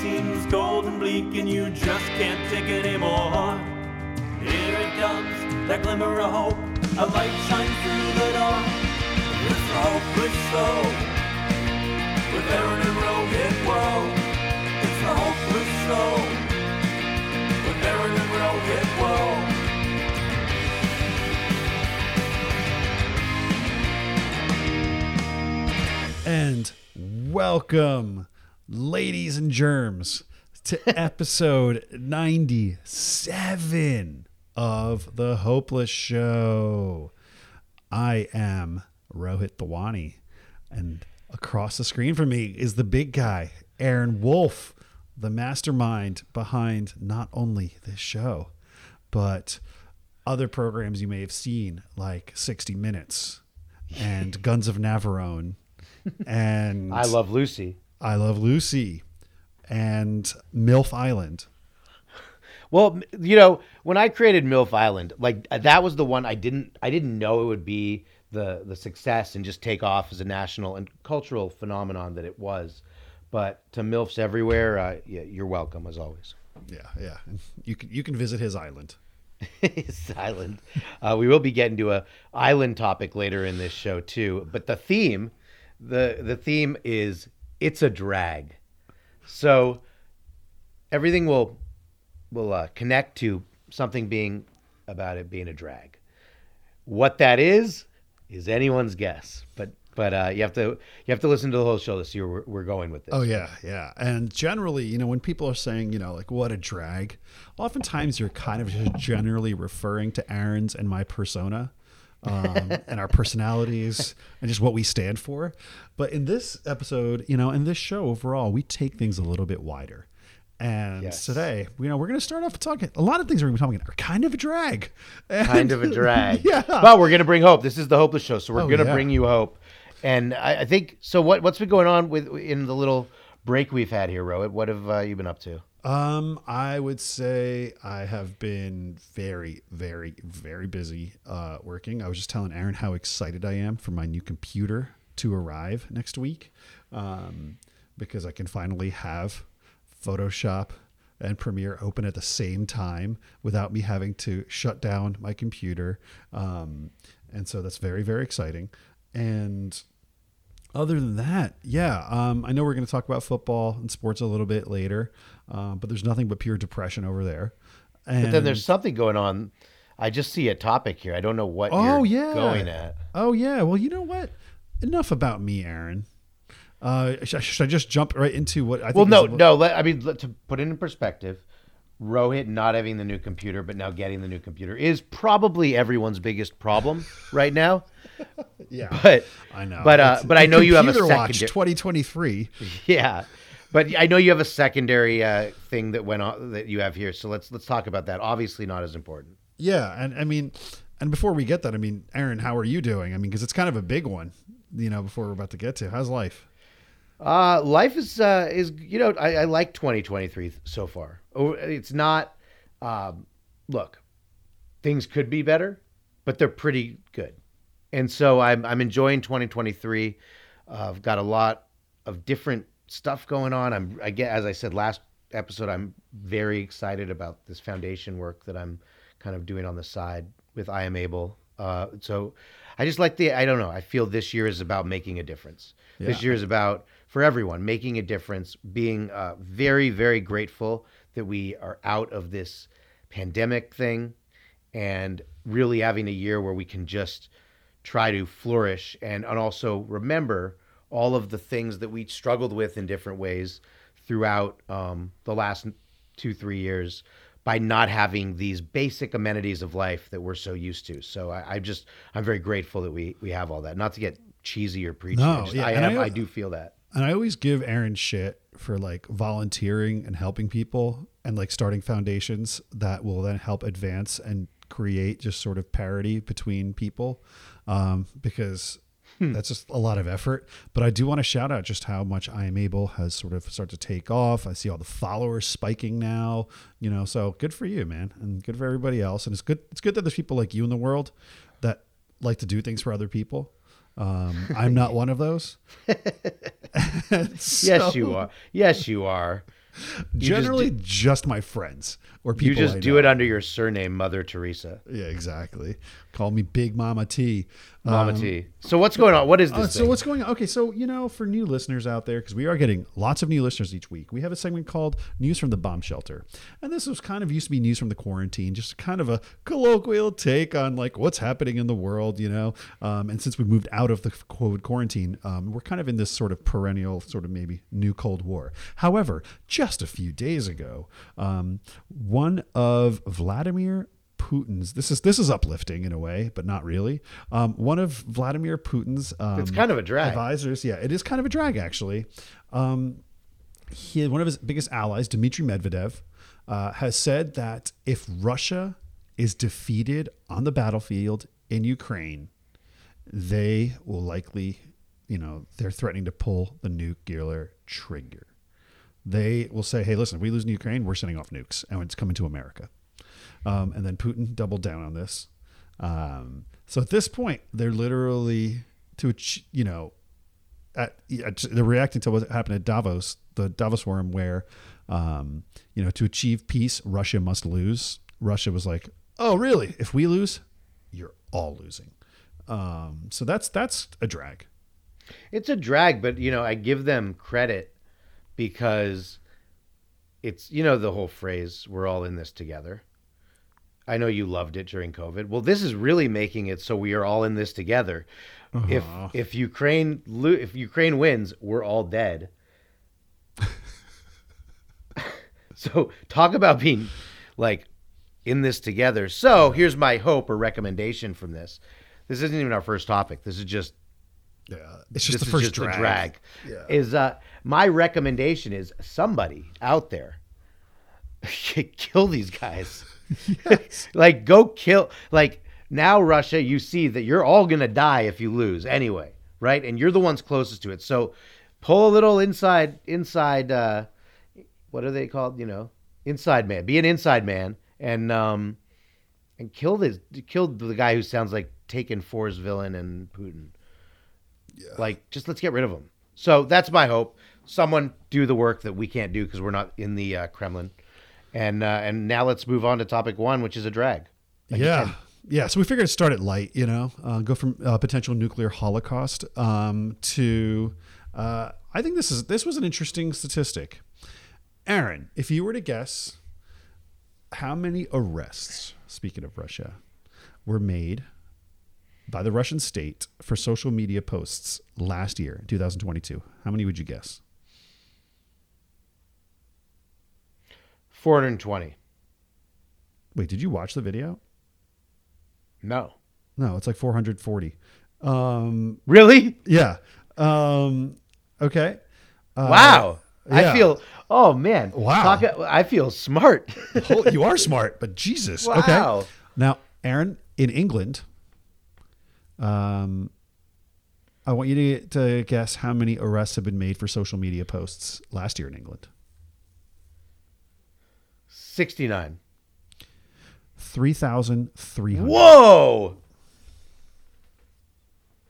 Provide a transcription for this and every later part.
seems cold and bleak and you just can't take it anymore. Here it comes, that glimmer of hope. A light shines through the door. It's. With Aaron and. It's the hopeless show. With Aaron and. And welcome, ladies and germs, to episode 97 of The Hopeless Show. I am Rohit Thawani, and across the screen from me is the big guy, Aaron Wolf, the mastermind behind not only this show, but other programs you may have seen, like 60 Minutes and Guns of Navarone and I love Lucy. I Love Lucy and MILF Island. Well, you know, when I created MILF Island, like uh, that was the one I didn't I didn't know it would be the the success and just take off as a national and cultural phenomenon that it was. But to MILFs everywhere, uh, yeah, you're welcome as always. Yeah, yeah. You can you can visit his island. His island. Uh, we will be getting to a island topic later in this show too. But the theme, the the theme is it's a drag. So everything will will uh, connect to something being about it being a drag. What that is is anyone's guess. But but uh, you have to you have to listen to the whole show to see where we're, going with this. Oh yeah, yeah. And generally, you know, when people are saying, you know, like what a drag, oftentimes you're kind of just generally referring to Aaron's and my persona. Um, and our personalities and just what we stand for. But in this episode, you know, in this show overall, we take things a little bit wider. And Yes. today, you know, we're going to start off talking. A lot of things we're going to be talking are kind of a drag. kind of a drag. yeah. But we're gonna bring hope. This is the hopeless show, so we're Oh, gonna yeah. bring you hope. And I, I think so. What what's been going on with in the little break we've had here, Rohit? What have uh, you been up to? Um, I would say I have been very, very, very busy uh, working. I was just telling Aaron how excited I am for my new computer to arrive next week, um, because I can finally have Photoshop and Premiere open at the same time without me having to shut down my computer. Um, and so that's very, very exciting. And other than that, yeah, um, I know we're going to talk about football and sports a little bit later, um, but there's nothing but pure depression over there. And But then there's something going on. I just see a topic here. I don't know what oh you're yeah, going at. Oh yeah. Well, you know what? Enough about me, Aaron. Uh, should, should I just jump right into what I think? Well, no, no. Let, I mean, let, to put it in perspective, Rohit not having the new computer, but now getting the new computer is probably everyone's biggest problem right now. Yeah, But I know. But uh, It's- but I know you have a secondary. 2023. Yeah, but I know you have a secondary uh, thing that went on that you have here. So let's let's talk about that. Obviously, not as important. Yeah, and I mean, and before we get that, I mean, Aaron, how are you doing? I mean, because it's kind of a big one, you know. Before we're about to get to, how's life? Uh, life is uh, is you know I, I like 2023 so far. Oh, It's not. Um, look, things could be better, but they're pretty good, and so I'm I'm enjoying 2023. Uh, I've got a lot of different stuff going on. I'm I get as I said last episode. I'm very excited about this foundation work that I'm kind of doing on the side with I am able. Uh, so I just like the I don't know. I feel this year is about making a difference. This year is about for everyone making a difference. Being uh, very very grateful that we are out of this pandemic thing, and really having a year where we can just try to flourish and, and also remember all of the things that we struggled with in different ways throughout um, the last two three years by not having these basic amenities of life that we're so used to. So i, I just i'm very grateful that we we have all that. Not to get cheesy or preachy No, just, yeah, I, I- I do feel that. And I always give Aaron shit for like volunteering and helping people and like starting foundations that will then help advance and create just sort of parity between people um, because that's just a lot of effort. But I do want to shout out just how much I am able has sort of started to take off. I see all the followers spiking now, you know, so good for you, man. And good for everybody else. And it's good. It's good that there's people like you in the world that like to do things for other people. Um, I'm not one of those. yes you are yes you are Generally, just, my friends or people. You just I do know. it under your surname, Mother Teresa, Yeah, exactly. Call me Big Mama T. Mama Um, T. So what's going on? What is Uh, this? so what's going on? Okay, so you know, for new listeners out there, because we are getting lots of new listeners each week, we have a segment called "News from the Bomb Shelter," and this was kind of used to be news from the quarantine, just kind of a colloquial take on like what's happening in the world, you know. Um, and since we moved out of the COVID quarantine, um, we're kind of in this sort of perennial, sort of maybe new Cold War. However, just a few days ago, um, one of Vladimir Putin's. This is this is uplifting in a way, but not really. Um, one of Vladimir Putin's. Um, It's kind of a drag. Advisors, yeah, it is kind of a drag actually. Um, he, one of his biggest allies, Dmitry Medvedev, uh, has said that if Russia is defeated on the battlefield in Ukraine, they will likely, you know, they're threatening to pull the nuclear trigger. They will say, "Hey, listen, if we lose in Ukraine, we're sending off nukes, and it's coming to America." Um, and then Putin doubled down on this. Um, so at this point, they're literally to you know, at, they're reacting to what happened at Davos, the Davos forum, where um, you know to achieve peace, Russia must lose. Russia was like, "Oh, really? If we lose, you're all losing." Um, so that's that's a drag. It's a drag, but you know, I give them credit because it's you know the whole phrase "we're all in this together." I know you loved it during COVID. Well, this is really making it so we are all in this together. Uh-huh. If if Ukraine lo- if Ukraine wins, we're all dead. so talk about being like in this together. So here's my hope or recommendation from this. This isn't even our first topic. This is just Yeah, it's just this the first just drag. drag. Yeah. Is uh my recommendation is somebody out there kill these guys. like go kill like now Russia you see that you're all going to die if you lose anyway, right? And you're the ones closest to it. So pull a little inside inside uh what are they called, you know? Inside man. Be an inside man and um and kill this kill the guy who sounds like Taken 4's villain and Putin. Like, just let's get rid of them. So that's my hope. Someone do the work that we can't do because we're not in the uh, Kremlin. And uh, and now let's move on to topic one, which is a drag. yeah. Yeah, so we figured to start it light, you know, uh, go from uh, potential nuclear holocaust um, to. Uh, I think this is this was an interesting statistic. Aaron, if you were to guess, how many arrests, speaking of Russia, were made by the Russian state for social media posts last year, 2022? How many would you guess? 420. Wait, did you watch the video? No. No, it's like 440. Um, Really? yeah. Um, okay. Uh, wow. yeah. I feel. Oh man. Wow. Talk, I feel smart. You are smart, but Jesus. Wow. Okay. Now, Aaron, in England, um, I want you to, to guess how many arrests have been made for social media posts last year in England. 69. 3,300. Whoa.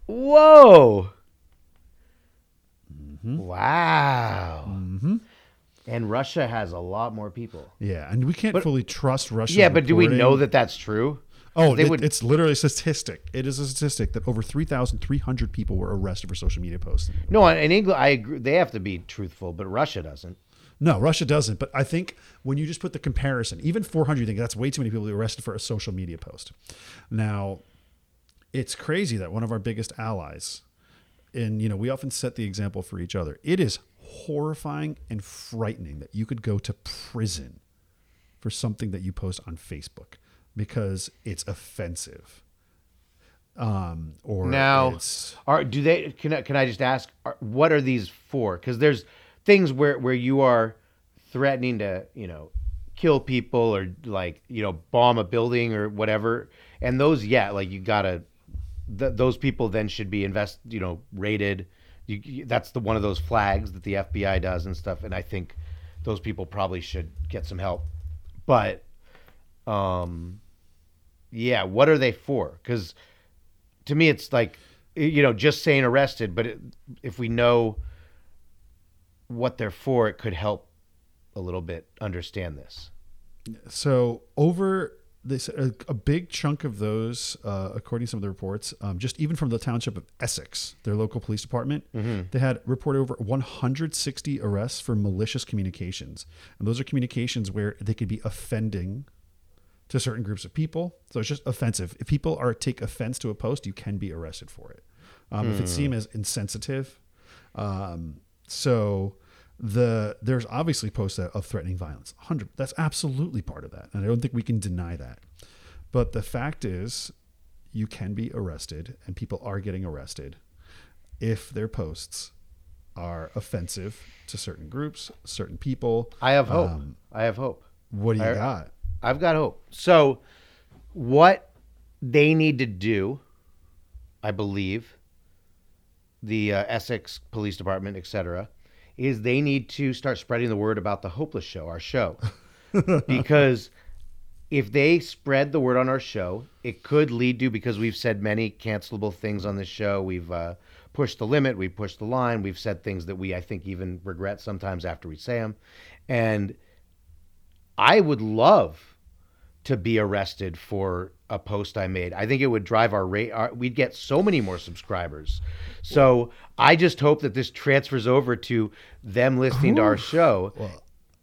Whoa. Mm-hmm. Wow. And Russia has a lot more people. Yeah, and we can't fully trust Russia. Yeah, but do we know that that's true? Oh, it- would- it's literally a statistic. It is a statistic that over 3,300 people were arrested for social media posts. No, in England, I agree. They have to be truthful, but Russia doesn't. No, Russia doesn't. But I think when you just put the comparison, even 400, you think that's way too many people to be arrested for a social media post. Now, it's crazy that one of our biggest allies, and you know, we often set the example for each other. It is horrifying and frightening that you could go to prison for something that you post on Facebook because it's offensive. Um, or Now, are do they? Can I, can I just ask? Are, what are these for? Because there's things where where you are threatening to, you know, kill people or like you know bomb a building or whatever, and those, yeah, like you gotta. Th- those people then should be invest, you know, rated. You, you- that's the one of those flags that the FBI does and stuff. And I think those people probably should get some help. But, um, yeah, what are they for? Because to me, it's like you know just saying arrested, but it, if we know what they're for, it could help a little bit understand this. So over this, a, a big chunk of those, uh, according to some of the reports, um, just even from the township of Essex, their local police department, they had reported over 160 arrests for malicious communications, and those are communications where they could be offending to certain groups of people. So it's just offensive. If people are take offense to a post, you can be arrested for it. Um, If it seems as insensitive, um, so the there's obviously posts that- of threatening violence. Hundred that's absolutely part of that, and I don't think we can deny that. But the fact is, you can be arrested, and people are getting arrested if their posts are offensive to certain groups, certain people. I have hope. Um, I have hope. what do you I- got? I've got hope. So, what they need to do, I believe, the uh, Essex Police Department, etc., is they need to start spreading the word about the Hopeless Show, our show, because if they spread the word on our show, it could lead to because we've said many cancelable things on this show. We've uh, pushed the limit, we've pushed the line, we've said things that we I think even regret sometimes after we say them, and I would love to be arrested for a post I made. I think it would drive our rate. Our, we'd get so many more subscribers. So I just hope that this transfers over to them listening to our show.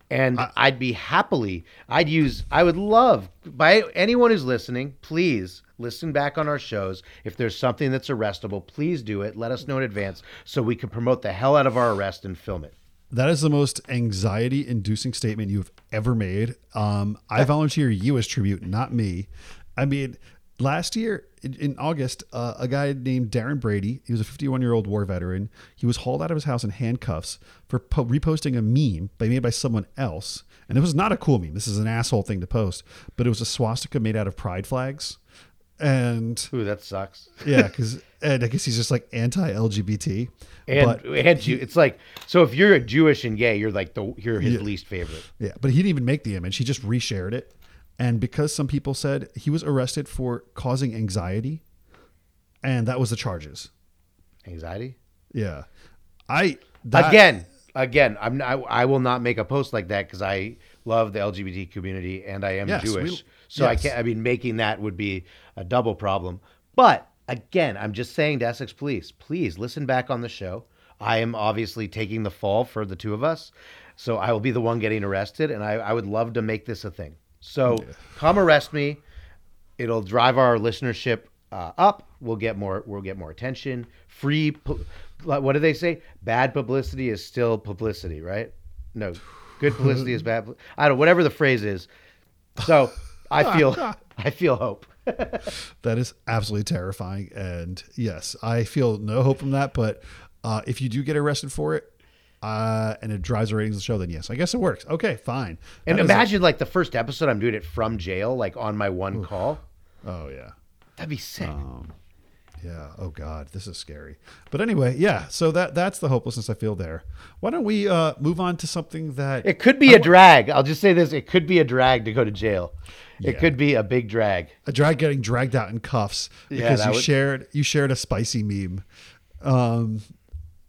and I, would be happily, I'd use, I would love, by anyone who's listening, please listen back on our shows. If there's something that's arrestable, please do it. Let us know in advance so we can promote the hell out of our arrest and film it. That is the most anxiety inducing statement you've ever made. Um, I volunteer you as tribute, not me. I mean, last year in, August, uh, a guy named Darren Brady, he was a 51 year old war veteran. He was hauled out of his house in handcuffs for po- reposting a meme by, made by someone else. And it was not a cool meme. This is an asshole thing to post, but it was a swastika made out of pride flags. And Ooh, that sucks. yeah, because and I guess he's just like anti LGBT. And but and Jew, it's like so if you're a Jewish and gay, you're like the you're his least favorite. Yeah, but he didn't even make the image. He just reshared it. And because some people said he was arrested for causing anxiety, and that was the charges. Anxiety. Yeah. I that, again, again, I'm not, I will not make a post like that because I love the LGBT community and I am Yes, we- Jewish. so I can't. I mean, making that would be a double problem. But again, I'm just saying to Essex Police, please listen back on the show. I am obviously taking the fall for the two of us, so I will be the one getting arrested, and I, I would love to make this a thing. So come arrest me. It'll drive our listenership uh, up. We'll get more. We'll get more attention. Free. pu- What do they say? Bad publicity is still publicity, right? No, good publicity is bad. I don't. Whatever the phrase is. So I feel. I feel hope. that is absolutely terrifying. And yes, I feel no hope from that. But uh, if you do get arrested for it, uh, and it drives the ratings of the show, then yes, I guess it works. Okay, fine. And That is a- imagine like the first episode, I'm doing it from jail, like on my one call. oh yeah. That'd be sick. Yeah. Oh God, this is scary. But anyway, yeah. So that that's the hopelessness I feel there. Why don't we uh, move on to something that It could be a drag. I'll just say this: it could be a drag to go to jail. It Yeah. could be a big drag. a drag getting dragged out in cuffs because that you would- shared you shared a spicy meme. Um.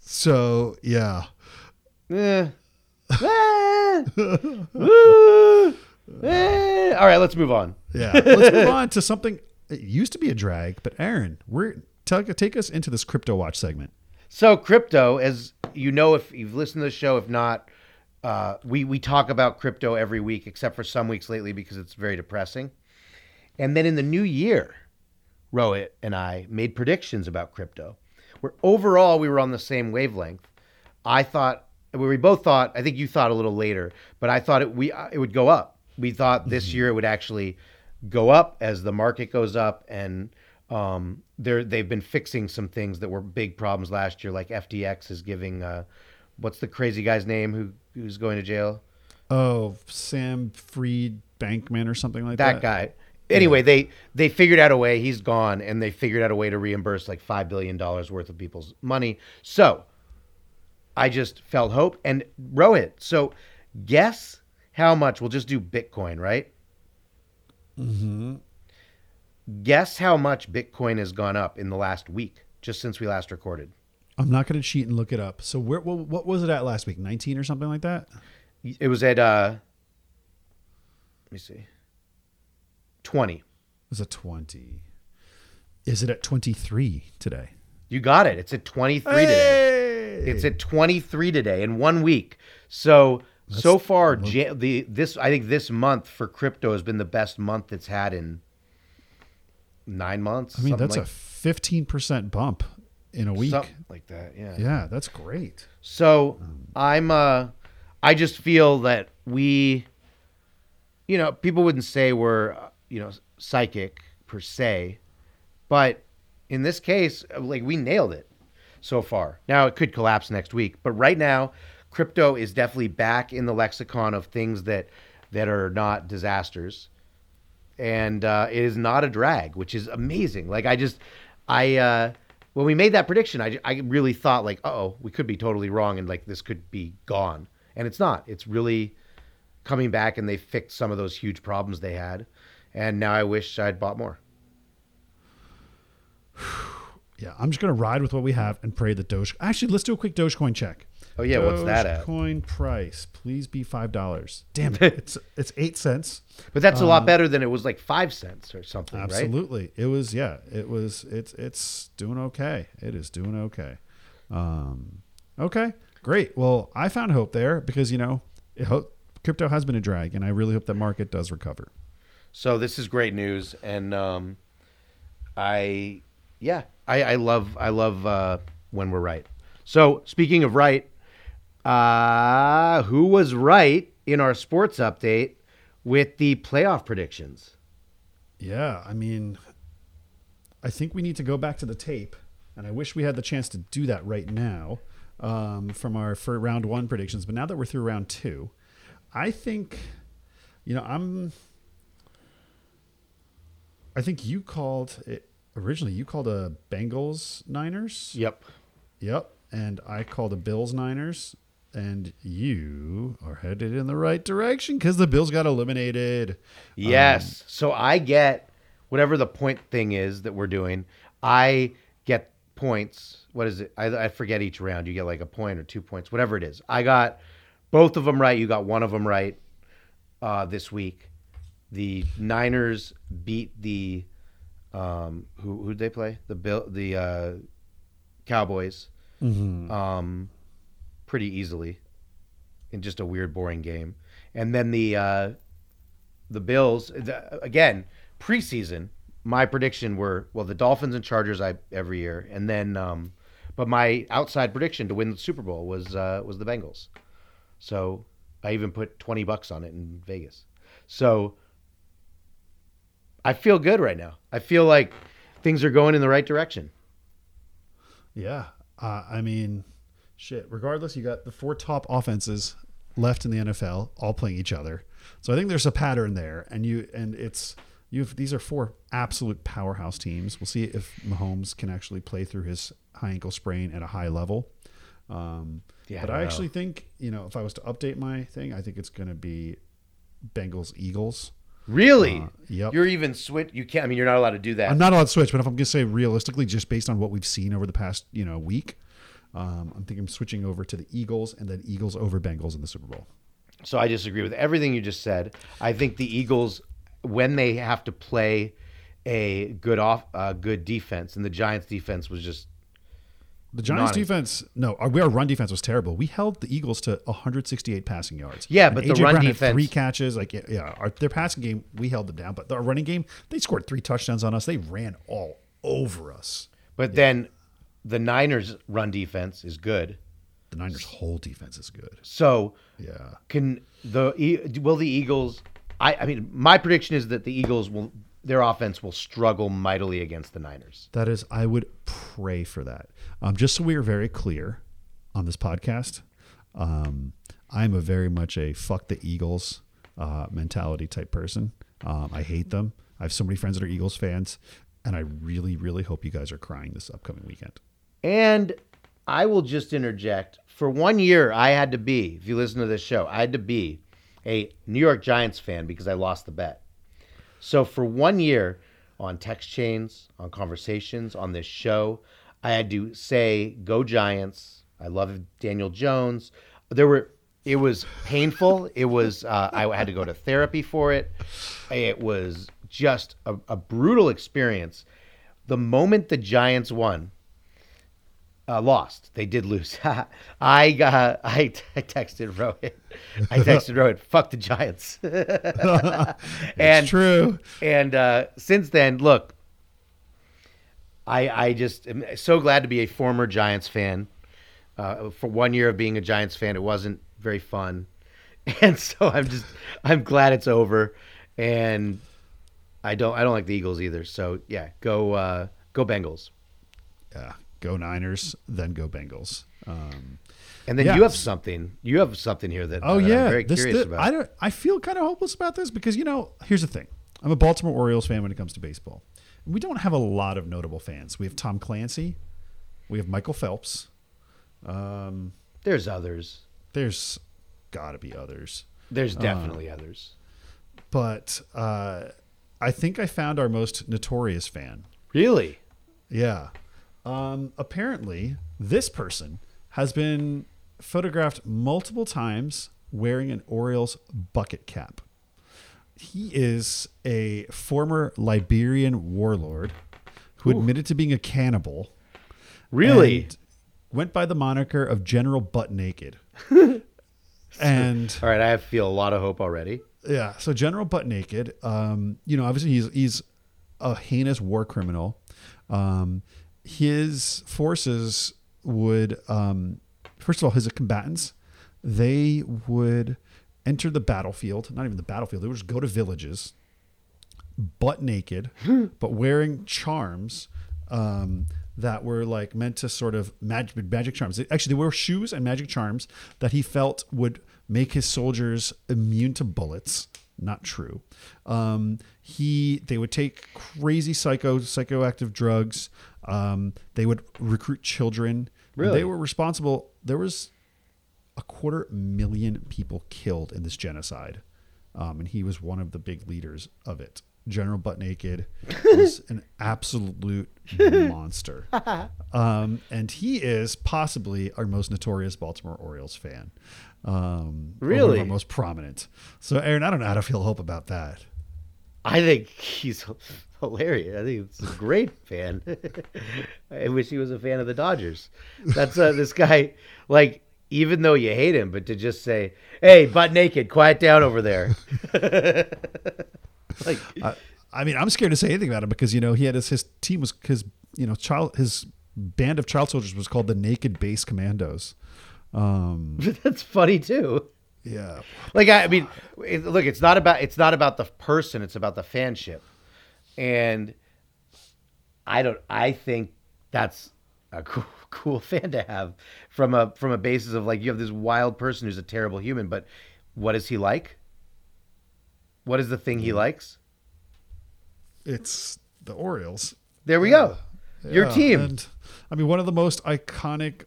So yeah. Yeah. Eh. Eh. All right, let's move on. Yeah. Let's move on to something. It used to be a drag, but Aaron, we're take, take us into this crypto watch segment. So crypto, as you know, if you've listened to the show, if not, uh, we we talk about crypto every week, except for some weeks lately because it's very depressing. And then in the new year, Rohit and I made predictions about crypto, where overall we were on the same wavelength. I thought, where we both thought, I think you thought a little later, but I thought it we uh, it would go up. We thought this year it would actually go up as the market goes up, and um, they're they've been fixing some things that were big problems last year, like FTX is giving. Uh, what's the crazy guy's name who who's going to jail? Oh, Sam Freed Bankman or something like that. that guy. Anyway, they they figured out a way. He's gone, and they figured out a way to reimburse like five billion dollars worth of people's money. So, I just felt hope and Rohit. So, guess how much? We'll just do Bitcoin, right? Mm-hmm. Guess how much Bitcoin has gone up in the last week, just since we last recorded. I'm not going to cheat and look it up. So where what, was it at last week? 19 or something like that? It was at uh let me see. 20. It was a 20. Is it at 23 today? You got it. It's at 23 today. It's at 23 today in one week. So so far, Ja- the this I think this month for crypto has been the best month it's had in nine months. I mean, that's like, a 15% bump in a week. something like that. Yeah. Yeah, that's great. So I'm uh I just feel that we you know, people wouldn't say we're uh, you know psychic per se, but in this case, like we nailed it so far. Now it could collapse next week, but right now crypto is definitely back in the lexicon of things that that are not disasters. And uh, it is not a drag, which is amazing. Like I just I uh when we made that prediction, I, I really thought like, oh, we could be totally wrong and like this could be gone. And it's not. It's really coming back and they fixed some of those huge problems they had. And now I wish I'd bought more. Yeah, I'm just to ride with what we have and pray that Doge. Actually, let's do a quick Dogecoin check. Oh yeah, what's that at? Dogecoin price, please be five dollars. Damn it, it's it's eight cents. But that's a lot better than it was like five cents or something, right? Absolutely, it was. Yeah, it was. It's it's doing okay. It is doing okay. Um, okay, great. Well, I found hope there because you know, it ho- crypto has been a drag, and I really hope that market does recover. So this is great news, and um, I, yeah, I, I love I love uh, when we're right. So speaking of right, uh, who was right in our sports update with the playoff predictions? Yeah, I mean, I think we need to go back to the tape, and I wish we had the chance to do that right now um, from our for round one predictions. But now that we're through round two, I think, you know, I'm. I think you called it originally. You called a Bengals Niners. Yep. Yep, and I called a Bills Niners. And you are headed in the right direction because the Bills got eliminated. Yes. so I get whatever the point thing is that we're doing. I get points. What is it? I, I forget each round. You get like a point or two points, whatever it is. I got both of them right. You got one of them right uh, this week. The Niners beat the um, who who did they play? The Bill the uh, Cowboys um, pretty easily in just a weird, boring game. And then the uh, the Bills the, again preseason. My prediction were well the Dolphins and Chargers I every year, and then um, but my outside prediction to win the Super Bowl was uh, was the Bengals. So I even put twenty bucks on it in Vegas. So I feel good right now. I feel like things are going in the right direction. Yeah. Uh, I mean, shit. Regardless, you got the four top offenses left in the NFL, all playing each other. So I think there's a pattern there, and you and it's you've these are four absolute powerhouse teams. We'll see if Mahomes can actually play through his high ankle sprain at a high level. Um, Yeah, but don't I, actually think you know if I was to update my thing, I think it's going to be Bengals Eagles. Really? Uh, yep. You're even switch. You can't. I mean, you're not allowed to do that. I'm not allowed to switch, but if I'm going to say realistically, just based on what we've seen over the past you know week, um, I'm thinking I'm switching over to the Eagles and then Eagles over Bengals in the Super Bowl. So I disagree with everything you just said. I think the Eagles, when they have to play a good off, uh, good defense, and the Giants' defense was just The Giants' defense, no, our, our run defense was terrible. We held the Eagles to 168 passing yards. Yeah, And but the AJ run Brown had defense- three catches. Like, yeah, yeah our, their passing game, we held them down, but our running game, they scored three touchdowns on us. They ran all over us. But then the Niners' run defense is good. The Niners' whole defense is good. So Yeah, can the will the Eagles? I, I mean, my prediction is that the Eagles will their offense will struggle mightily against the Niners. that is. I would pray for that. Um, just so we are very clear on this podcast, um, I'm a very much a fuck the Eagles uh, mentality type person. Um, I hate them. I have so many friends that are Eagles fans, and I really, really hope you guys are crying this upcoming weekend. And I will just interject. For one year, I had to be, if you listen to this show, I had to be a New York Giants fan because I lost the bet. So for one year, on text chains, on conversations, on this show, I had to say, go Giants. I love Daniel Jones. There were It was painful. It was. Uh, I had to go to therapy for it. It was just a, a brutal experience. The moment the Giants won, uh, lost. They did lose. I got. I, I texted Rohit. I texted Rohit. Fuck the Giants. and true. And uh, since then, look, I I just am so glad to be a former Giants fan. Uh, for one year of being a Giants fan, it wasn't very fun, and so I'm just I'm glad it's over, and I don't I don't like the Eagles either. So yeah, go uh, go Bengals. Yeah, go Niners, then go Bengals. Um, And then Yeah. you have something. You have something here that, oh that yeah, I'm very this, curious thi- about. I don't. I feel kind of hopeless about this because you know, here's the thing. I'm a Baltimore Orioles fan when it comes to baseball. We don't have a lot of notable fans. We have Tom Clancy, we have Michael Phelps. Um, There's others. there's got to be others. There's Uh, definitely others. but uh, I think I found our most notorious fan. Really? Yeah. Um, apparently, this person has been photographed multiple times wearing an Orioles bucket cap. He is a former Liberian warlord who admitted to being a cannibal. Really? went by the moniker of General Butt Naked. and All right, I feel a lot of hope already. yeah, so General Butt Naked, um, you know, obviously he's he's a heinous war criminal. Um, his forces would, um, first of all, his combatants, they would enter the battlefield. Not even the battlefield; they would just go to villages, butt naked, but wearing charms. Um, that were like meant to sort of magic magic charms. Actually, they were shoes and magic charms that he felt would make his soldiers immune to bullets. Not true. Um, he they would take crazy psycho psychoactive drugs. Um, they would recruit children. Really? They were responsible. There was a quarter million people killed in this genocide, um, and he was one of the big leaders of it. General Butt Naked was an absolute monster, um, and he is possibly our most notorious Baltimore Orioles fan. Um, or one of Really? our most prominent. So, Aaron, I don't know how to feel hope about that. I think he's hilarious. I think it's a great fan. I wish he was a fan of the Dodgers. That's uh, this guy. Like, even though you hate him, but to just say, "Hey, butt naked, quiet down over there." like, I, I mean, I'm scared to say anything about him because you know he had his his team was his you know child his band of child soldiers was called the Naked Base Commandos. Um, that's funny too. yeah, Like, I, I mean, look, it's not about it's not about the person; it's about the fanship. And I don't. I think that's a cool, cool fan to have from a from a basis of like you have this wild person who's a terrible human, but what is he like? What is the thing he likes? it's the Orioles. There we go. Your Yeah, team. And I mean, one of the most iconic,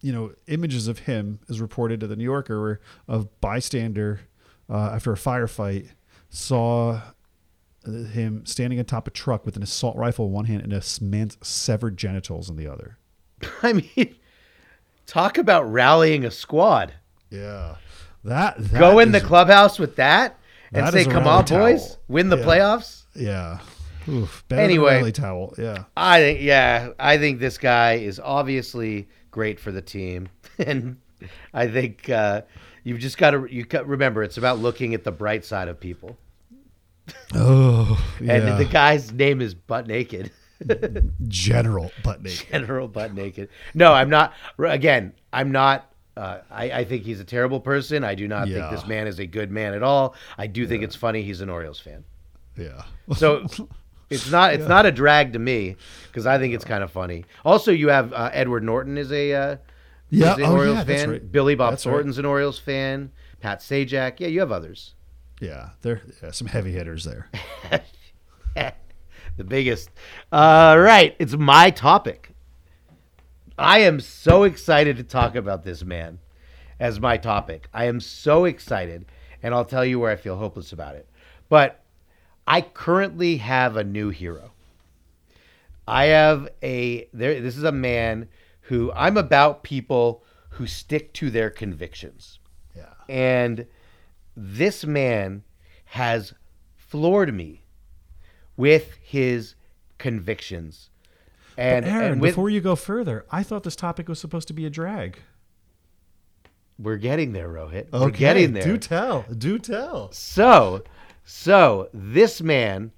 you know, images of him is reported to the New Yorker, where a bystander uh, after a firefight saw him standing atop a truck with an assault rifle in one hand and a man's severed genitals in the other. I mean, talk about rallying a squad. Yeah, that, that Go in the clubhouse with that and That say, "Come on, boys, win the Yeah. playoffs." Yeah. Oof, Anyway. towel. Yeah. I think, yeah, I think this guy is obviously great for the team, and I think uh, you've just got to you remember it's about looking at the bright side of people. Oh, And yeah. the guy's name is Butt Naked, general butt naked. General Butt Naked. No, I'm not. Again, I'm not. Uh, I, I think he's a terrible person. I do not Yeah. think this man is a good man at all. I do think it's funny he's an Orioles fan. Yeah. So it's not it's not a drag to me because I think it's kind of funny. Also, you have uh, Edward Norton is a uh, Yeah, is an oh, Orioles yeah, fan. right. Billy Bob That's right. Thornton's an Orioles fan. Pat Sajak. Yeah, you have others. Yeah, there yeah, some heavy hitters there. the biggest. All right, it's my topic. I am so excited to talk about this man as my topic. I am so excited, and I'll tell you where I feel hopeless about it. But I currently have a new hero. I have a there. This is a man who I'm about people who stick to their convictions. Yeah. And this man has floored me with his convictions. And, Aaron, and with, before you go further, I thought this topic was supposed to be a drag. we're getting there, Rohit. We're getting there. Do tell. Do tell. So, so this man,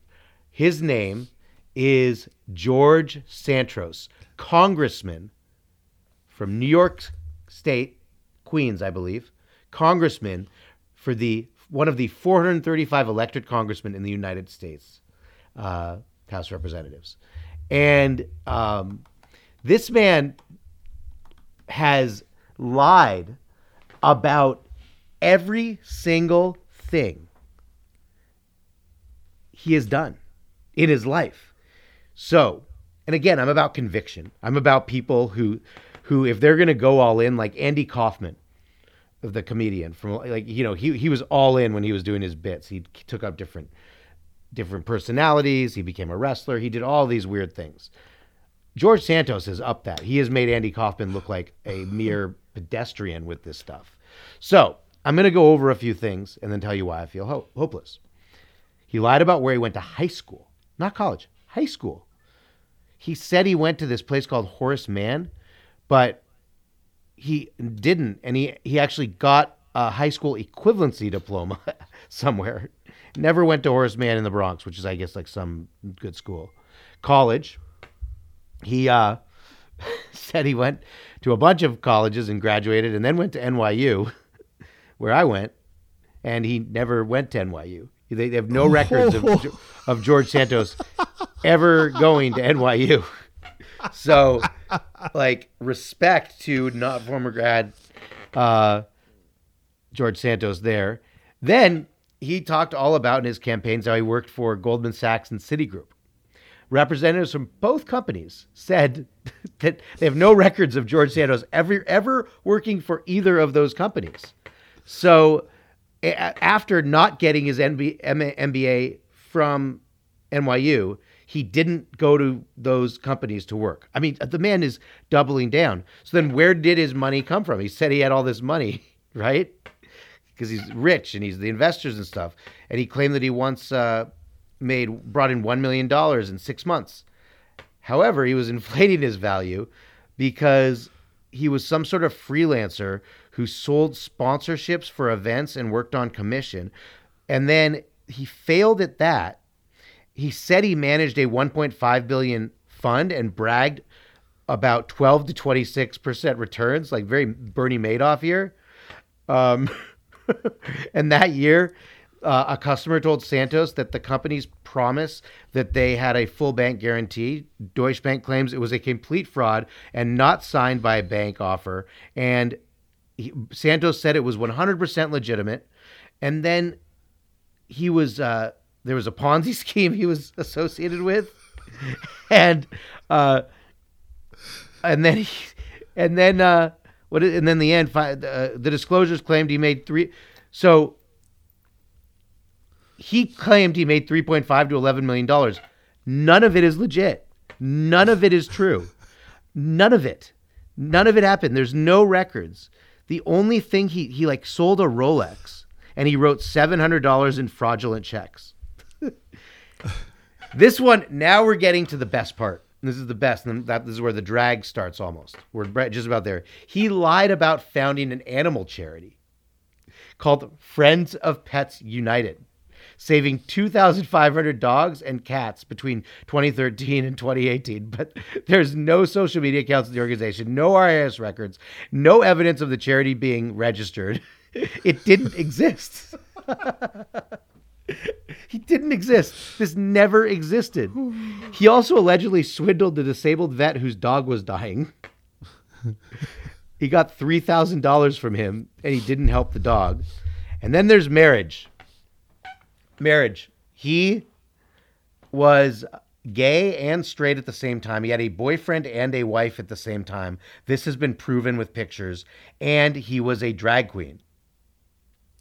his name is George Santos, congressman from New York State, Queens, I believe, congressman for the one of the 435 elected congressmen in the United States, uh, House of Representatives, and um, this man has lied about every single thing he has done in his life. So, and again, I'm about conviction. I'm about people who, who if they're going to go all in, like Andy Kaufman, the comedian from like you know he he was all in when he was doing his bits. He took up different different personalities. He became a wrestler. He did all these weird things. George Santos has up that. He has made Andy Kaufman look like a mere pedestrian with this stuff. So I'm going to go over a few things and then tell you why I feel ho- hopeless. He lied about where he went to high school, not college, high school. He said he went to this place called Horace Mann, but he didn't, and he he actually got a high school equivalency diploma somewhere. Never went to Horace Mann in the Bronx, which is I guess like some good school. College, he uh, said he went to a bunch of colleges and graduated, and then went to NYU, where I went, and he never went to NYU. They, they have no records of, of George Santos ever going to NYU. So, like, respect to not former grad uh, George Santos there. Then he talked all about in his campaigns how he worked for Goldman Sachs and Citigroup. Representatives from both companies said that they have no records of George Santos ever ever working for either of those companies. So after not getting his MB- MBA from NYU, he didn't go to those companies to work. I mean, the man is doubling down. So then where did his money come from? He said he had all this money, right? Because he's rich and he's the investors and stuff. And he claimed that he once uh, made brought in $1 million in six months. However, he was inflating his value because he was some sort of freelancer who sold sponsorships for events and worked on commission. And then he failed at that. He said he managed a 1.5 billion fund and bragged about 12 to 26% returns, like very Bernie Madoff year. Um, and that year, uh, a customer told Santos that the company's promise that they had a full bank guarantee. Deutsche Bank claims it was a complete fraud and not signed by a bank offer. And he, Santos said it was 100% legitimate. And then he was uh, there was a Ponzi scheme he was associated with, and uh, and then he, and then uh, what? And then the end, uh, the disclosures claimed he made three. So he claimed he made 3.5 to 11 million dollars. None of it is legit. None of it is true. None of it. None of it happened. There's no records. The only thing he he like sold a Rolex and he wrote $700 in fraudulent checks. this one now we're getting to the best part. This is the best, and that this is where the drag starts almost. We're just about there. He lied about founding an animal charity called Friends of Pets United, saving 2,500 dogs and cats between 2013 and 2018. But there's no social media accounts of the organization, no IRS records, no evidence of the charity being registered. It didn't exist. He didn't exist. This never existed. He also allegedly swindled the disabled vet whose dog was dying. He got $3,000 from him and he didn't help the dog. And then there's marriage. Marriage. He was gay and straight at the same time. He had a boyfriend and a wife at the same time. This has been proven with pictures. And he was a drag queen.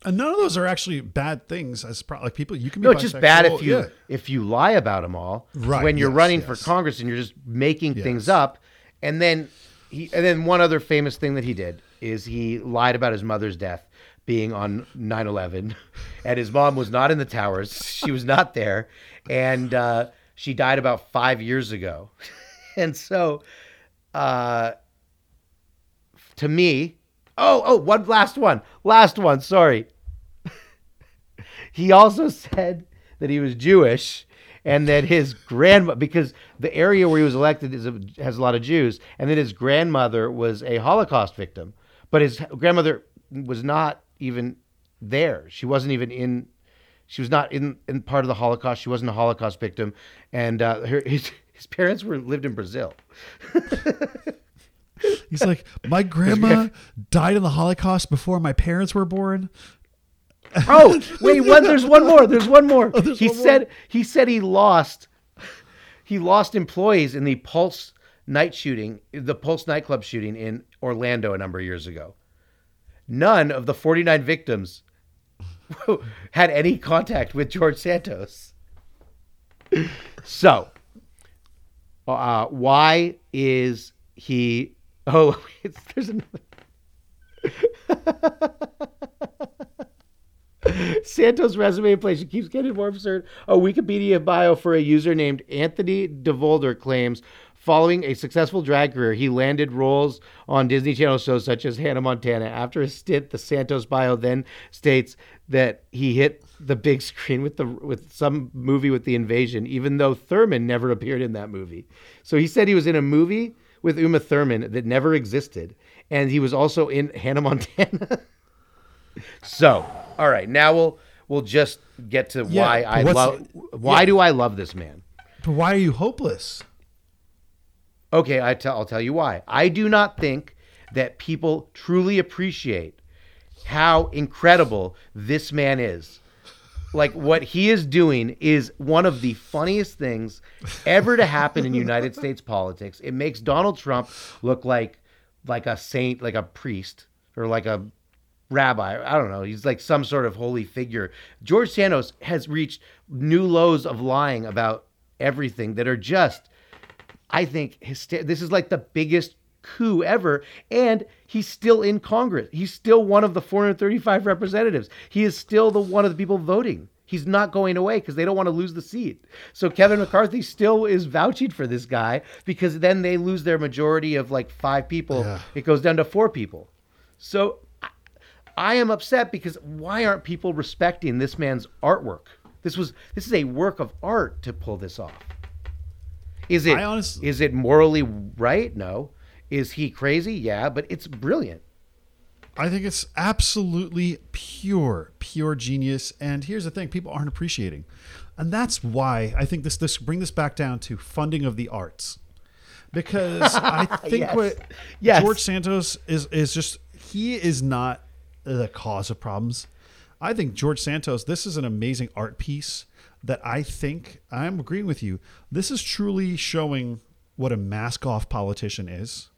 And none of those are actually bad things. As pro- like people, you can be No, it's just bad if you yeah. if you lie about them all. Right, When you're yes, running for. Congress and you're just making things up, and then he and then one other famous thing that he did is he lied about his mother's death being on 9/11, and his mom was not in the towers. She was not there, and uh, she died about five years ago. and so, uh, to me, oh oh, one last one, last one. Sorry. he also said that he was Jewish and that his grandma because the area where he was elected is a, has a lot of Jews, and that his grandmother was a Holocaust victim, but his grandmother was not even there. She wasn't even in. She was not in, in part of the Holocaust. She wasn't a Holocaust victim, and uh, her, his, his parents were lived in Brazil. He's like, my grandma died in the Holocaust before my parents were born. Oh, wait, one, there's one more. There's one more. Oh, there's he one more? said he said he lost he lost employees in the Pulse night shooting, the Pulse nightclub shooting in Orlando a number of years ago. None of the 49 victims had any contact with George Santos. So, uh, why is he? Oh, there's another. Santos' resume inflation keeps getting more absurd. A Wikipedia bio for a user named Anthony DeVolder claims following a successful drag career, he landed roles on Disney Channel shows such as Hannah Montana. After a stint, the Santos bio then states that he hit the big screen with the with some movie with the invasion, even though Thurman never appeared in that movie. So he said he was in a movie with Uma Thurman that never existed, and he was also in Hannah Montana. So, all right, now we'll we'll just get to Yeah, why I love why yeah. do I love this man? But why are you hopeless? Okay, I tell I'll tell you why. I do not think that people truly appreciate how incredible this man is. Like what he is doing is one of the funniest things ever to happen in United States politics. It makes Donald Trump look like like a saint, like a priest, or like a rabbi. I don't know. He's like some sort of holy figure. George Santos has reached new lows of lying about everything that are just I think hyster- this is like the biggest coup ever. And he's still in Congress. He's still one of the 435 representatives. He is still the one of the people voting. He's not going away because they don't want to lose the seat. So Kevin McCarthy still is vouching for this guy because then they lose their majority of like five people. Yeah. It goes down to four people. So I- I am upset because why aren't people respecting this man's artwork? This was this is a work of art to pull this off. Is it I honest- is it morally right? No. Is he crazy? Yeah, but it's brilliant. I think it's absolutely pure, pure genius. And here's the thing: people aren't appreciating, and that's why I think this this bring this back down to funding of the arts, because I think Yes. what Yes. George Santos is is just he is not the cause of problems. I think George Santos. This is an amazing art piece that I think I'm agreeing with you. This is truly showing what a mask off politician is.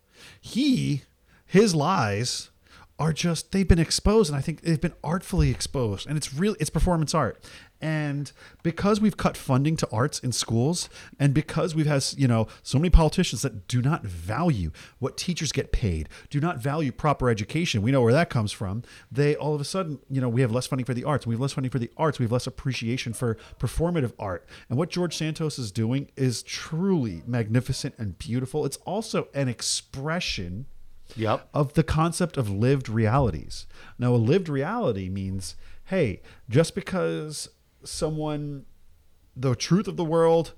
He, his lies are just they've been exposed and I think they've been artfully exposed and it's really it's performance art. And because we've cut funding to arts in schools and because we've had you know so many politicians that do not value what teachers get paid, do not value proper education. We know where that comes from. They all of a sudden, you know, we have less funding for the arts. We have less funding for the arts. We have less appreciation for performative art. And what George Santos is doing is truly magnificent and beautiful. It's also an expression Yep. of the concept of lived realities. Now, a lived reality means, hey, just because someone, the truth of the world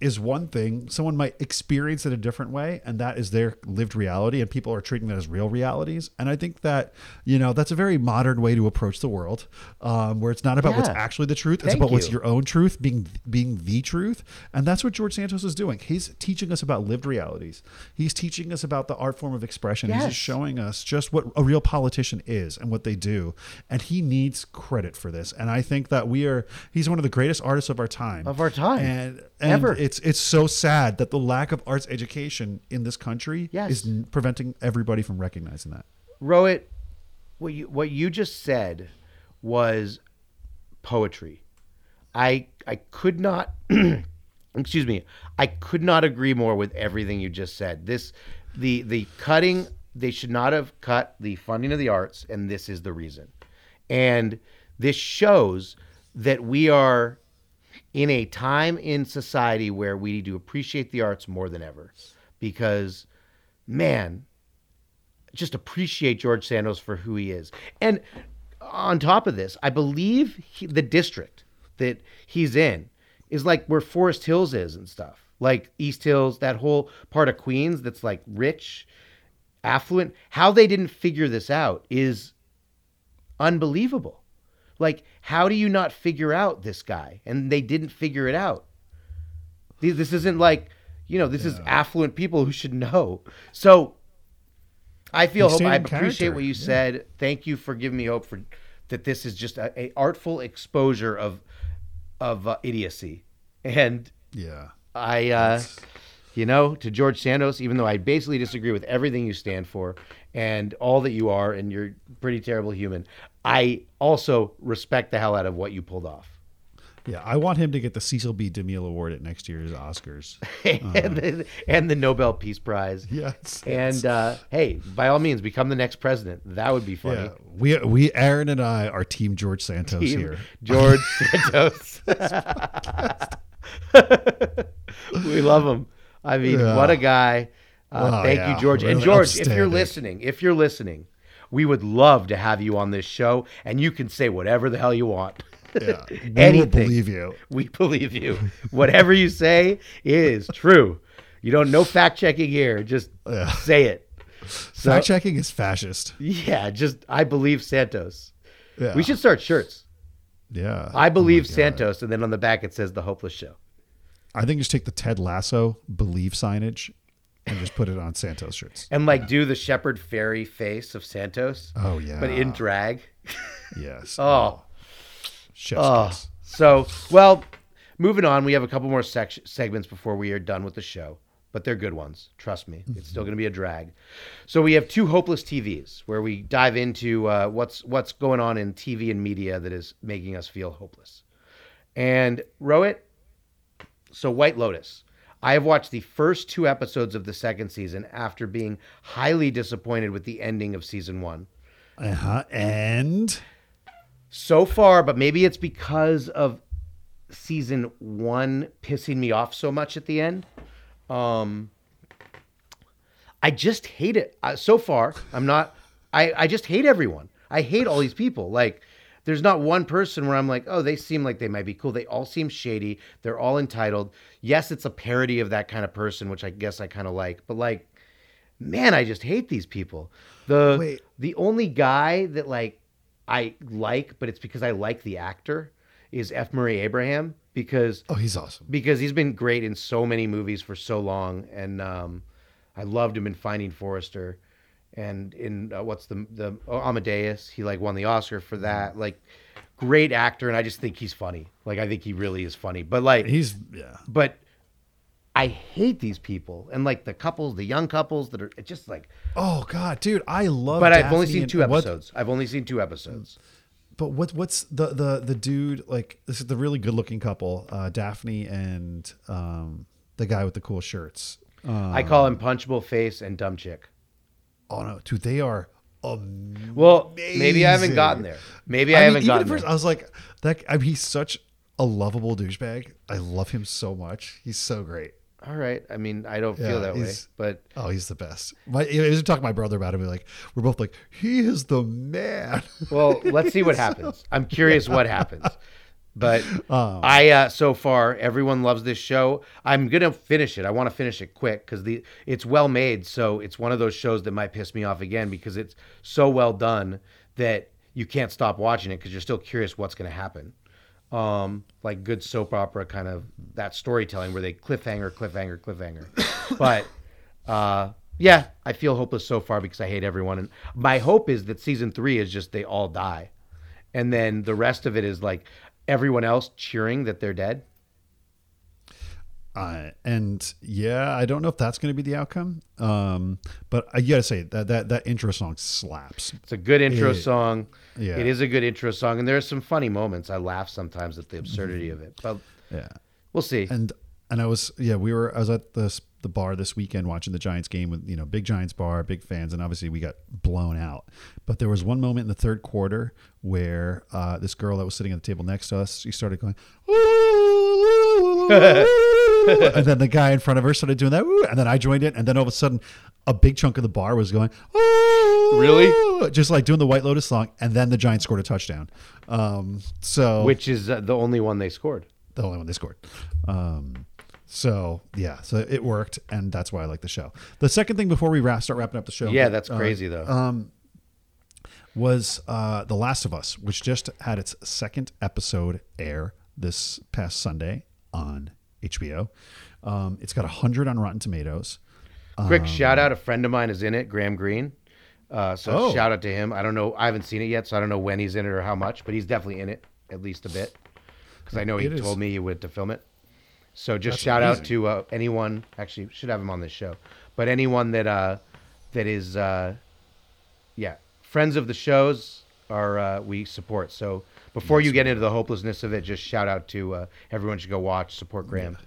is one thing, someone might experience it a different way, and that is their lived reality, and people are treating that as real realities. And I think that, you know, that's a very modern way to approach the world, um, where it's not about what's actually the truth, it's Thank about what's your own truth being being the truth. And that's what george santos is doing. He's teaching us about lived realities. He's teaching us about the art form of expression. He's Yes. just showing us just what a real politician is and what they do. And he needs credit for this. And i think that we are he's one of the greatest artists of our time. Of our time. and, and Ever. it's it's so sad that the lack of arts education in this country Yes. is n- preventing everybody from recognizing that Rohit, what you what you just said was poetry. I I could not excuse me. I could not agree more with everything you just said. This the the cutting they should not have cut the funding of the arts and this is the reason. And this shows that we are in a time in society where we need to appreciate the arts more than ever because man just appreciate George Santos for who he is. And on top of this, I believe he, the district that he's in is like where Forest Hills is and stuff. Like East Hills, that whole part of Queens that's like rich, affluent. How they didn't figure this out is unbelievable. Like, how do you not figure out this guy? And they didn't figure it out. This isn't like, you know, this is affluent people who should know. So I feel hope. I appreciate character, what you yeah. said. Thank you for giving me hope for that. This is just a, a artful exposure of of uh, idiocy, and Yeah. I, uh, you know, to George Santos, even though I basically disagree with everything you stand for and all that you are, and you're a pretty terrible human, I also respect the hell out of what you pulled off. Yeah. I want him to get the Cecil B. DeMille Award at next year's Oscars. and, the, and the Nobel Peace Prize. yes. And uh, hey, by all means, become the next president. That would be funny. yeah. We, we, Aaron and I are Team George Santos Team here. George Santos. we love him. I mean, Yeah. what a guy. Uh, Oh, thank yeah. you, George. and George, if you're listening, if you're listening, we would love to have you on this show, and you can say whatever the hell you want. Yeah. We Anything. believe you. We believe you. Whatever you say is true. You don't no fact checking here. Just Yeah. say it. So, Fact checking is fascist. yeah, just I believe Santos. Yeah. We should start shirts. Yeah. I believe Oh. Santos, and then on the back it says the Hopeless Show. I think just take the Ted Lasso believe signage and just put it on Santos shirts. and like do the Shepard Fairey face of Santos, Oh yeah. but in drag. yes. Oh, Chef's oh. kiss. So, well, moving on. We have a couple more sec- segments before we are done with the show, but they're good ones. Trust me, it's still going to be a drag. So we have two hopeless TVs where we dive into uh, what's what's going on in TV and media that is making us feel hopeless. And Rohit, so White Lotus. I have watched the first two episodes of the second season after being highly disappointed with the ending of season one. Uh-huh. And so far, but maybe it's because of season one pissing me off so much at the end. Um, I just hate it. Uh, so far, I'm not. I I just hate everyone. I hate all these people. Like, there's not one person where I'm like, oh, they seem like they might be cool. They all seem shady. They're all entitled. Yes, it's a parody of that kind of person, which I guess I kind of like. But like, man, I just hate these people. The Wait. the only guy that like I like, but it's because I like the actor, is F. Murray Abraham because oh, he's awesome. because he's been great in so many movies for so long, and um, I loved him in Finding Forrester, and in uh, what's the the oh, Amadeus. He like won the Oscar for that. Like, great actor, and I just think he's funny. Like, I think he really is funny. But like, He's yeah. but I hate these people and like the couples, the young couples that are it's just like. Oh God, dude, I love. But I've only seen two what- episodes. I've only seen two episodes. but what what's the the the dude like? This is the really good looking couple, uh, Daphne and um, the guy with the cool shirts. Uh, I call him punchable face and dumb chick. Oh no, dude, they are. Amazing. Well, maybe I haven't gotten there. Maybe I, I mean, haven't even gotten first, there. I was like, that. I mean, he's such a lovable douchebag. I love him so much. He's so great. All right. I mean, I don't Yeah, feel that way, but Oh, he's the best. My, I was talking to my brother about him. We're like, we're both like, he is the man. well, let's see what happens. I'm curious what happens. But Um, I uh, so far everyone loves this show. I'm gonna finish it. I want to finish it quick because the it's well made. So it's one of those shows that might piss me off again because it's so well done that you can't stop watching it because you're still curious what's gonna happen. Um, like good soap opera kind of that storytelling where they cliffhanger, cliffhanger, cliffhanger. but uh, yeah, I feel hopeless so far because I hate everyone. And my hope is that season three is just they all die, and then the rest of it is like everyone else cheering that they're dead. Uh, and yeah, I don't know if that's going to be the outcome. Um, but I gotta say that that that intro song slaps. It's a good intro Yeah. song. Yeah. It is a good intro song, and there are some funny moments. I laugh sometimes at the absurdity of it, but Yeah, we'll see. and and I was yeah we were I was at the s- the bar this weekend watching the Giants game with you know big Giants bar, big fans, and obviously we got blown out. But there was one moment in the third quarter where uh, this girl that was sitting at the table next to us, she started going, and then the guy in front of her started doing that, and then I joined it, and then all of a sudden, a big chunk of the bar was going, Really? just like doing the White Lotus song, and then the Giants scored a touchdown. Um, so Which is uh, the only one they scored. the only one they scored. Um, so yeah, so it worked, and that's why I like the show. The second thing before we wrap, start wrapping up the show, Yeah, that's uh, crazy though. um, was uh, The Last of Us, which just had its second episode air this past Sunday on HBO. Um, it's got hundred on Rotten Tomatoes. Quick shout out: a friend of mine is in it, Graham Greene. Uh, so Oh. shout out to him. I don't know. I haven't seen it yet, so I don't know when he's in it or how much, but he's definitely in it at least a bit because I know he It is- told me he would to film it. So just That's shout out to uh, anyone. Actually, should have him on this show, but anyone that uh, that is uh, yeah friends of the shows are uh, we support. So before you get into the hopelessness of it, just shout out to uh, everyone should go watch support Graham.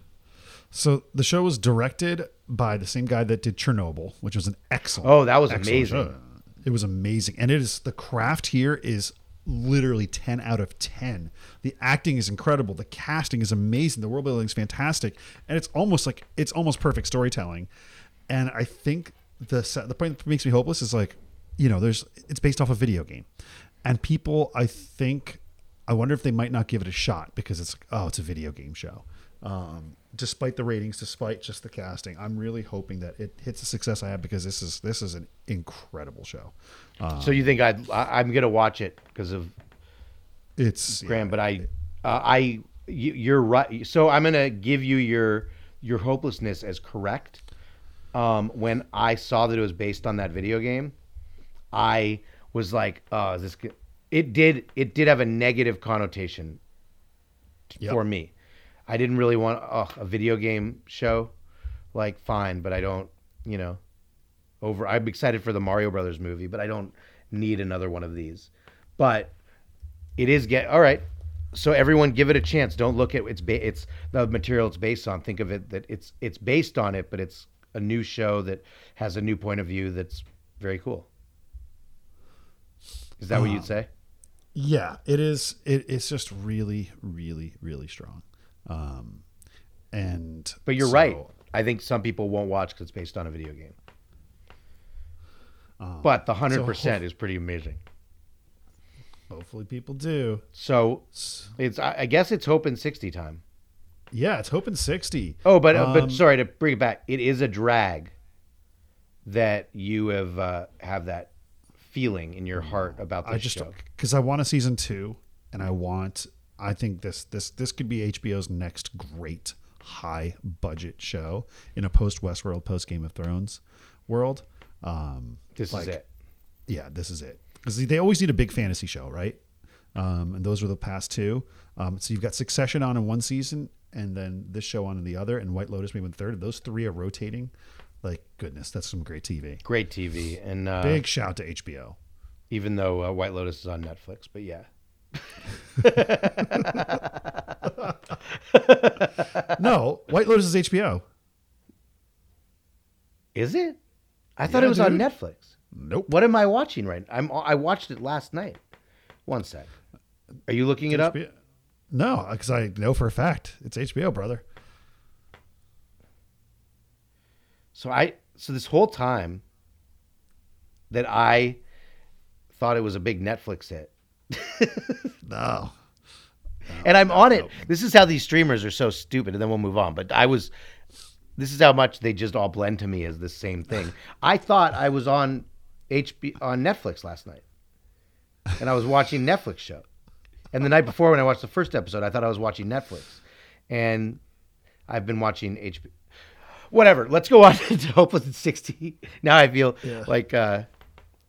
So the show was directed by the same guy that did Chernobyl, which was an excellent. Oh, that was amazing. show. It was amazing, and it is the craft here is literally ten out of ten. The acting is incredible. The casting is amazing. The world building is fantastic, and it's almost like it's almost perfect storytelling. And I think the the point that makes me hopeless is like, you know, there's it's based off a video game, and people I think I wonder if they might not give it a shot because it's oh it's a video game show. Um, despite the ratings, despite just the casting, I'm really hoping that it hits the success I have because this is this is an incredible show. Uh, So you think I'd, I, I'm gonna watch it because of it's Graham? But I, uh, I, you, you're right. So I'm gonna give you your your hopelessness as correct. Um, when I saw that it was based on that video game, I was like, "Oh, is this?" It did. It did have a negative connotation Yep. for me. I didn't really want oh, a video game show. Like, fine, but I don't. You know, over. I'm excited for the Mario Brothers movie, but I don't need another one of these. But it is get all right. So everyone, give it a chance. Don't look at it's ba- it's the material it's based on. Think of it that it's it's based on it, but it's a new show that has a new point of view that's very cool. Is that what you'd uh, say? yeah, it is. It, it's just really, really, really strong. Um, and But you're so, right. I think some people won't watch because it's based on a video game. um, But the hundred so percent is pretty amazing. hopefully people do. So it's I guess it's Hope in sixty time. Yeah, it's hoping sixty. Oh, but uh, but Um, sorry to bring it back. It is a drag that you have uh, have that feeling in your heart about this I just show. because I want a season two, and I want. I think this this this could be HBO's next great high budget show in a post Westworld, post Game of Thrones world. Um, This like, is it. Yeah, this is it. Because they always need a big fantasy show, right? Um, and those were the past two. Um, so you've got Succession on in one season, and then this show on in the other, and White Lotus maybe in third. Those three are rotating. Like goodness, that's some great TV. Great TV, and uh, Big shout to HBO. even though uh, White Lotus is on Netflix, but yeah, No, White Lotus is HBO. is it? I thought Yeah, it was on. Netflix. Nope. What am I watching right? I'm I watched it last night. One sec. Are you looking it up? No, because I know for a fact it's HBO, brother. So I so this whole time that I thought it was a big Netflix hit. No. and I'm on it. This is how these streamers are so stupid, and then we'll move on. But I was, this is how much they just all blend to me as the same thing. I thought I was on HB on Netflix last night, and I was watching Netflix show. And the night before, when I watched the first episode, I thought I was watching Netflix, and I've been watching HB. Whatever. Let's go on to Hopeless at sixty. Now I feel Yeah. like, uh,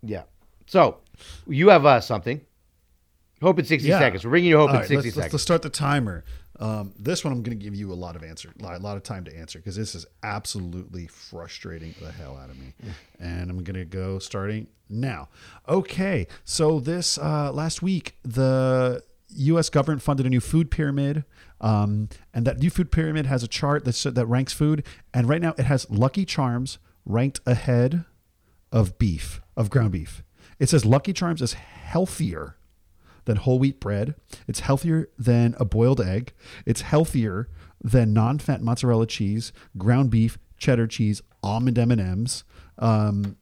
yeah. So you have uh, something. Hope in sixty Yeah. seconds. We're bringing you hope All in right, sixty let's, seconds. let's, let's start the timer. Um, this one I'm going to give you a lot of answer, a lot of time to answer because this is absolutely frustrating the hell out of me. And I'm going to go starting now. Okay, so this uh, last week, the U.S. government funded a new food pyramid, um, and that new food pyramid has a chart that that ranks food, and right now it has Lucky Charms ranked ahead of beef, of ground beef. It says Lucky Charms is healthier than whole wheat bread. It's healthier than a boiled egg. It's healthier than non-fat mozzarella cheese, ground beef, cheddar cheese, almond M&Ms. Um,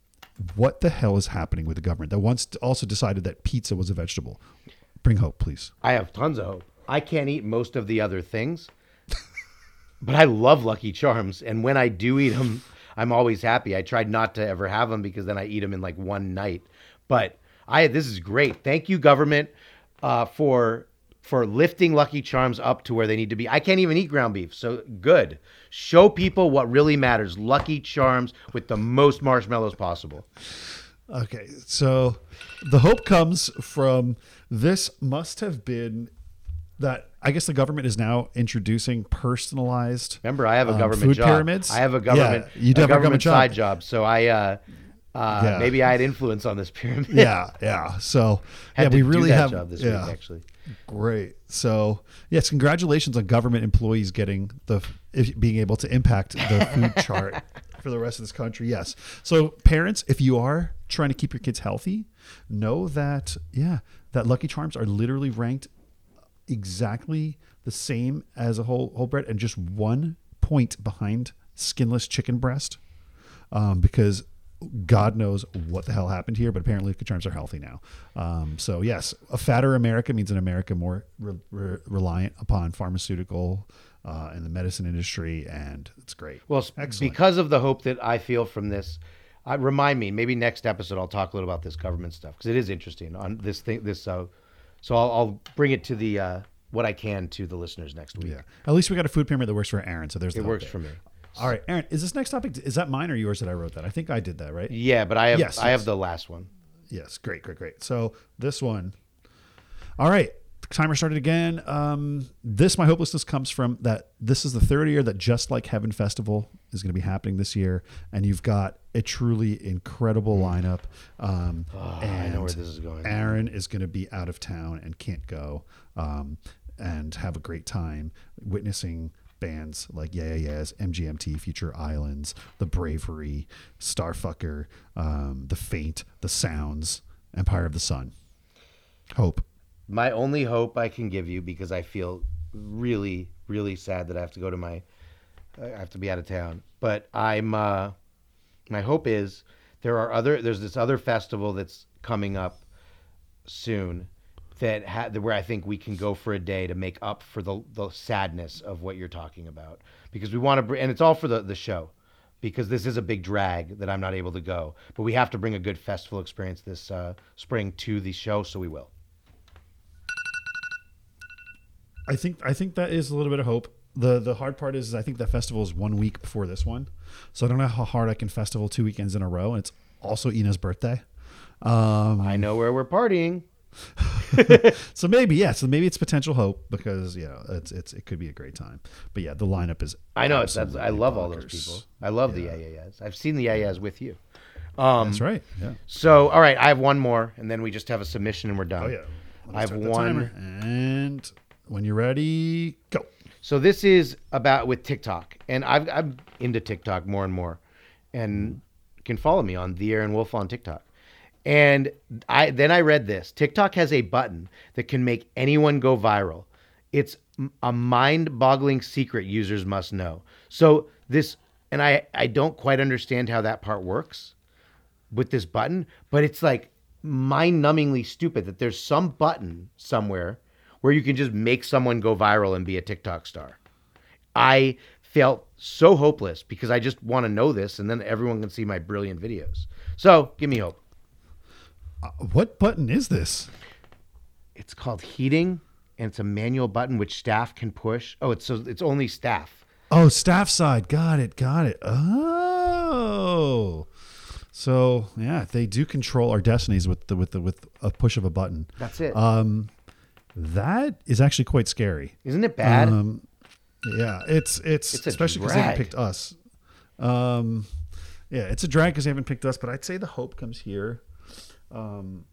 what the hell is happening with the government that once also decided that pizza was a vegetable? Bring hope, please. I have tons of hope. I can't eat most of the other things, but I love Lucky Charms, and when I do eat them, I'm always happy. I tried not to ever have them because then I eat them in like one night. But I this is great. Thank you, government, uh, for for lifting Lucky Charms up to where they need to be. I can't even eat ground beef, so good. Show people what really matters. Lucky Charms with the most marshmallows possible. Okay, so the hope comes from this must have been that I guess the government is now introducing personalized. Remember, I have a um, government food job. pyramids. I have a government. Yeah, you do a have a government job. side job. So I, uh, uh, Yeah. maybe I had influence on this pyramid. Yeah, yeah. So yeah, we really that have job this yeah, week actually. Great. So yes, congratulations on government employees getting the if, being able to impact the food chart for the rest of this country. Yes. So parents, if you are trying to keep your kids healthy, know that yeah, that Lucky Charms are literally ranked exactly the same as a whole whole bread and just one point behind skinless chicken breast. Um, because God knows what the hell happened here, but apparently Lucky Charms are healthy now. Um, so yes, a fatter America means an America more re- re- reliant upon pharmaceutical uh, and the medicine industry, and it's great. Well, Excellent. because of the hope that I feel from this, I, remind me. Maybe next episode I'll talk a little about this government stuff because it is interesting on this thing. This uh, so I'll, I'll bring it to the uh, what I can to the listeners next week. yeah, at least we got a food pyramid that works for Aaron. So there's the It hope works there. for me. All right, Aaron, is this next topic? Is that mine or yours that I wrote that? I think I did that, right? Yeah, but I have Yes, I have the last one. Yes, great, great, great. So this one, all right. Timer started again. Um, this my hopelessness comes from that. This is the third year that Just Like Heaven Festival is going to be happening this year, and you've got a truly incredible lineup. Um, Oh, and I know where this is going. Aaron is going to be out of town and can't go, um, and have a great time witnessing bands like Yeah Yeah Yeahs, MGMT, Future Islands, The Bravery, Starfucker, um, The Faint, The Sounds, Empire of the Sun. Hope. My only hope I can give you because I feel really, really sad that I have to go to my, I have to be out of town. But I'm, uh, my hope is there are other, there's this other festival that's coming up soon that ha- where I think we can go for a day to make up for the the sadness of what you're talking about because we want to, br- and it's all for the the show. Because this is a big drag that I'm not able to go, but we have to bring a good festival experience this uh, spring to the show, so we will. I think I think that is a little bit of hope. The the hard part is is I think that festival is one week before this one, so I don't know how hard I can festival two weekends in a row. And it's also Ina's birthday. Um, I know where we're partying. so maybe yeah, so maybe it's potential hope because you know it's it's it could be a great time. But yeah, the lineup is I know it's that's I love all those people. I love the AAS. I've seen the AAS with you. Um, That's right. Yeah. So all right, I have one more, and then we just have a submission and we're done. Oh yeah. I have one. and when you're ready, go. So this is about with TikTok, and I've, I'm into TikTok more and more, and can follow me on the Aaron Wolf on TikTok. And I then I read this. TikTok has a button that can make anyone go viral. It's a mind-boggling secret users must know. So this, and I I don't quite understand how that part works with this button, but it's like mind-numbingly stupid that there's some button somewhere where you can just make someone go viral and be a TikTok star. I felt so hopeless because I just want to know this and then everyone can see my brilliant videos. So, give me hope. Uh, what button is this? It's called heating and it's a manual button which staff can push. Oh, it's so it's only staff. Oh, staff side. Got it. Got it. Oh. So yeah, they do control our destinies with the with the with a push of a button. That's it. Um, that is actually quite scary. Isn't it bad? Um, yeah, it's it's, It's especially because they haven't picked us. Um, yeah, it's a drag because they haven't picked us. But I'd say the hope comes here. Um,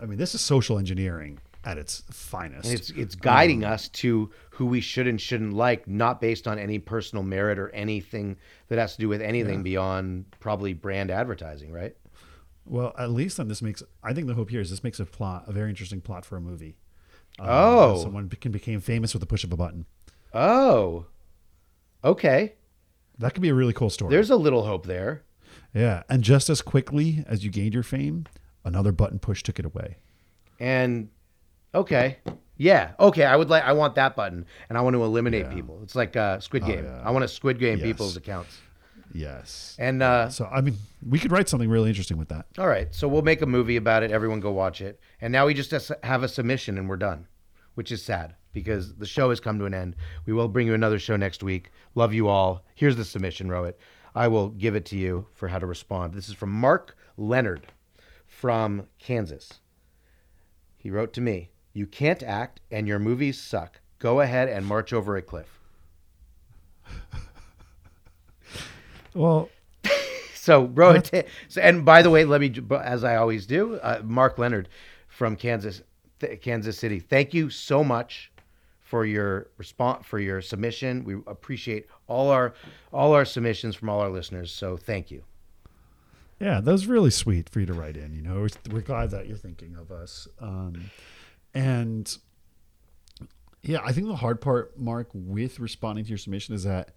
I mean, this is social engineering at its finest. And it's it's guiding us to who we should and shouldn't like, not based on any personal merit or anything that has to do with anything beyond probably brand advertising, right? Well, at least then this makes. I think the hope here is this makes a plot a very interesting plot for a movie. Um, Oh. someone can became famous with the push of a button. Oh, okay. That could be a really cool story. There's a little hope there. yeah, and just as quickly as you gained your fame, another button push took it away. And okay, yeah, okay. I would like. I want that button, and I want to eliminate Yeah. people. It's like uh, Squid Oh, Game. yeah. I want to Squid Game Yes. people's accounts. Yes. And uh, So I mean, we could write something really interesting with that. all right, so we'll make a movie about it. Everyone go watch it. And now we just have a submission, and we're done, which is sad because the show has come to an end. We will bring you another show next week. Love you all. Here's the submission, Rohit. I will give it to you for how to respond. This is from Mark Leonard from Kansas. He wrote to me, "You can't act, and your movies suck. Go ahead and march over a cliff." Well, So Rohit, so, and by the way, let me, as I always do, uh, Mark Leonard from Kansas, th- Kansas City. Thank you so much for your response, for your submission. We appreciate all our all our submissions from all our listeners. So thank you. Yeah, that was really sweet for you to write in. You know, we're, we're glad that you're thinking of us. Um, and yeah, I think the hard part, Mark, with responding to your submission is that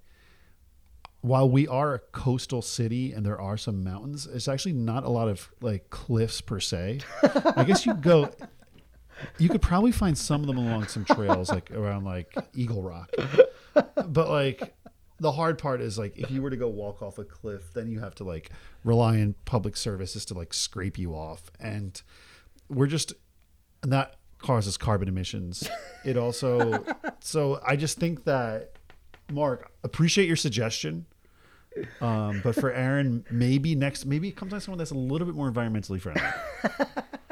while we are a coastal city and there are some mountains, it's actually not a lot of like cliffs per se. I guess you go. You could probably find some of them along some trails, like around like Eagle Rock. But like the hard part is like if you were to go walk off a cliff, then you have to like rely on public services to like scrape you off, and we're just and that causes carbon emissions. It also so I just think that Mark appreciate your suggestion. Um, but for Aaron, maybe next, maybe come to someone that's a little bit more environmentally friendly.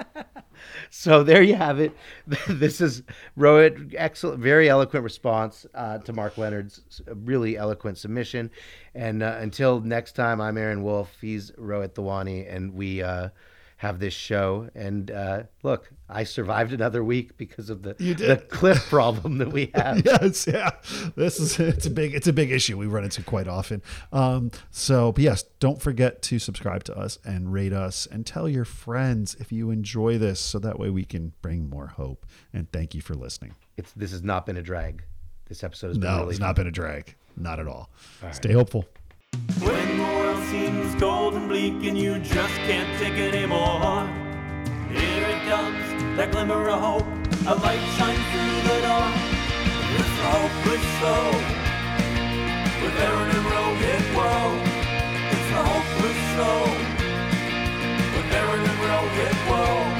So there you have it. This is Rohit. Excellent, very eloquent response uh, to Mark Leonard's really eloquent submission. And uh, until next time, I'm Aaron Wolf. He's Rohit Thawani, and we uh, have this show. And uh, look, I survived another week because of the You the cliff problem that we have. yes, yeah. This is it's a big it's a big issue we run into quite often. Um, so, but yes, don't forget to subscribe to us and rate us and tell your friends if you enjoy this, so that way we can bring more hope. And thank you for listening. It's this has not been a drag. This episode has been No, really it's fun. not been a drag, not at all. Stay hopeful seems cold and bleak, and you just can't take anymore. Here it comes, that glimmer of hope. A light shines through the door. It's the hopeless soul. With Aaron and Rogan, whoa. It's a hopeless soul. With Aaron and Rogan, whoa.